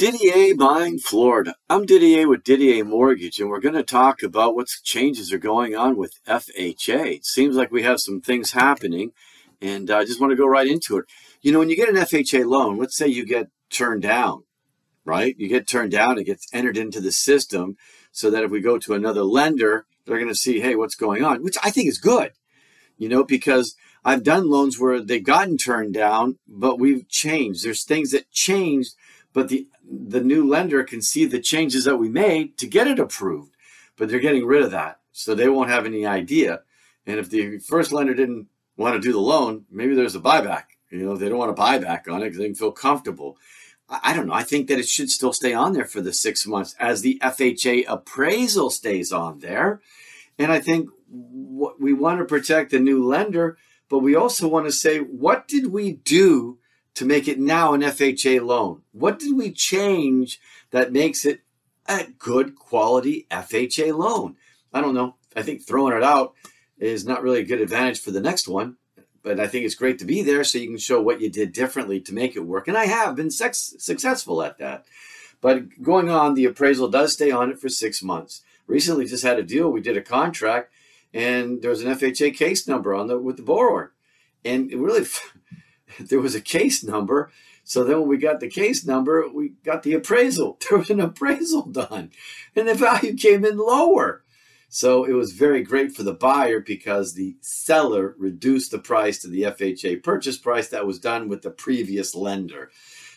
Didier buying Florida. I'm Didier with DDA Mortgage, and we're going to talk about what changes are going on with FHA. It seems like we have some things happening, and I just want to go right into it. You know, when you get an FHA loan, let's say you get turned down, right? You get turned down, it gets entered into the system so that if we go to another lender, they're going to see, hey, what's going on, which I think is good, you know, because I've done loans where they've gotten turned down, but we've changed. There's things that changed but the the new lender can see the changes that we made to get it approved but they're getting rid of that so they won't have any idea. And if the first lender didn't want to do the loan maybe there's a buyback. You know they don't want to buy back on it because they can feel comfortable. I, don't know. I think that it should still stay on there for the six months as the fha appraisal stays on there. And i think what we want to protect the new lender but we also want to say what did we do to make it now an FHA loan? What did we change that makes it a good quality FHA loan? I don't know. I think throwing it out is not really a good advantage for the next one, but I think it's great to be there so you can show what you did differently to make it work. And I have been sex- successful at that. But going on, the appraisal does stay on it for six months. Recently, just had a deal. We did a contract, and there was an FHA case number on the with the borrower, and it really there was a case number. So then when we got the case number, we got the appraisal. There was an appraisal done, and the value came in lower. So it was very great for the buyer because the seller reduced the price to the FHA purchase price that was done with the previous lender.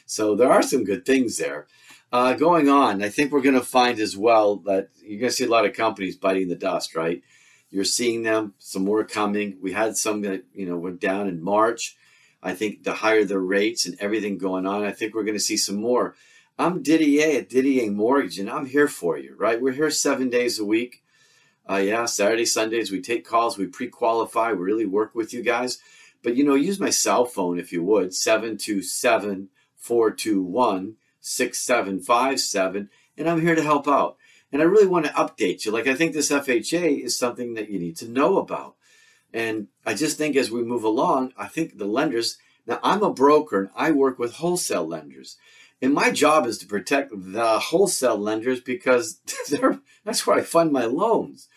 So there are some good things there. Uh, going on, I think we're going to find as well that you're going to see a lot of companies biting the dust, right? You're seeing them, some more coming. We had some that, you know, went down in March. I think the higher the rates and everything going on, I think we're going to see some more. I'm Didier at DDA Mortgage, and I'm here for you, right? We're here seven days a week. Uh, yeah, Saturday, Sundays, we take calls, we pre qualify, we really work with you guys. But, you know, use my cell phone if you would 727 421 6757, and I'm here to help out. And I really want to update you. Like, I think this FHA is something that you need to know about. And I just think as we move along, I think the lenders, now I'm a broker and I work with wholesale lenders. And my job is to protect the wholesale lenders because that's where I fund my loans.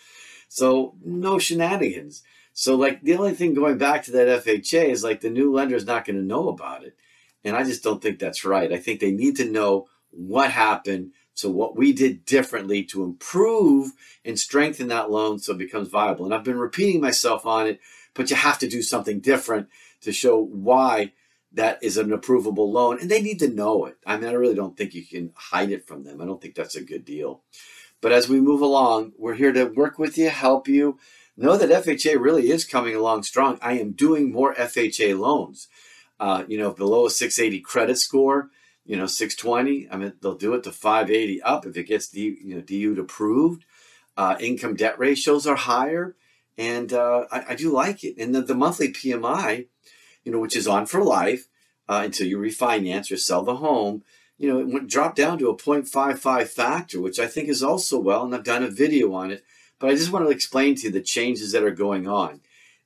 So no shenanigans. So like the only thing going back to that FHA is like the new lender is not going to know about it. And I just don't think that's right. I think they need to know what happened, so what we did differently to improve and strengthen that loan so it becomes viable. And I've been repeating myself on it, but you have to do something different to show why that is an approvable loan. And they need to know it. I mean, I really don't think you can hide it from them. I don't think that's a good deal. But as we move along, we're here to work with you, help you. Know that FHA really is coming along strong. I am doing more FHA loans. Uh, you know, below a 680 credit score, you know, 620. I mean, they'll do it to 580 up if it gets D, you know, DU'd approved. Uh, income debt ratios are higher, and uh, I, I, do like it. And the, the, monthly PMI, you know, which is on for life uh, until you refinance or sell the home, you know, it went, dropped down to a 0.55 factor, which I think is also well. And I've done a video on it, but I just want to explain to you the changes that are going on.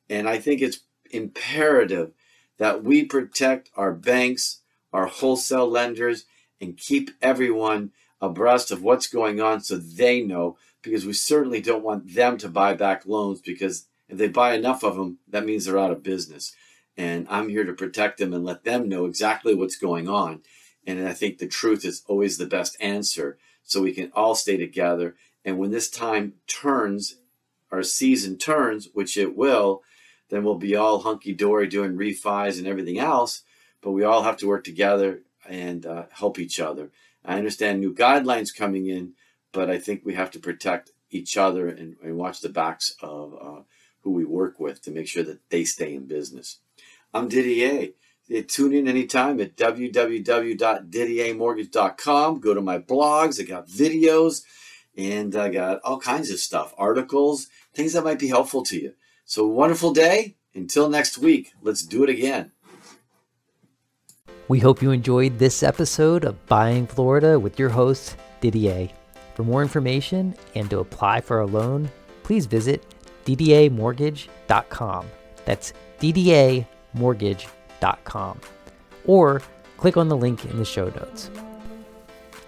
And I think it's imperative that we protect our banks our wholesale lenders, and keep everyone abreast of what's going on so they know because we certainly don't want them to buy back loans because if they buy enough of them, that means they're out of business. And I'm here to protect them and let them know exactly what's going on. And I think the truth is always the best answer so we can all stay together. And when this time turns, our season turns, which it will, then we'll be all hunky dory doing refis and everything else but we all have to work together and uh, help each other. I understand new guidelines coming in, but I think we have to protect each other and, and watch the backs of uh, who we work with to make sure that they stay in business. I'm Didier. Tune in anytime at www.ddamortgage.com. Go to my blogs. I got videos and I got all kinds of stuff, articles, things that might be helpful to you. So, wonderful day. Until next week, let's do it again. We hope you enjoyed this episode of Buying Florida with your host, Didier. For more information and to apply for a loan, please visit ddamortgage.com. That's ddamortgage.com. Or click on the link in the show notes.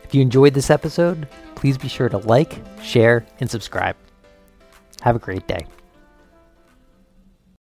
If you enjoyed this episode, please be sure to like, share, and subscribe. Have a great day.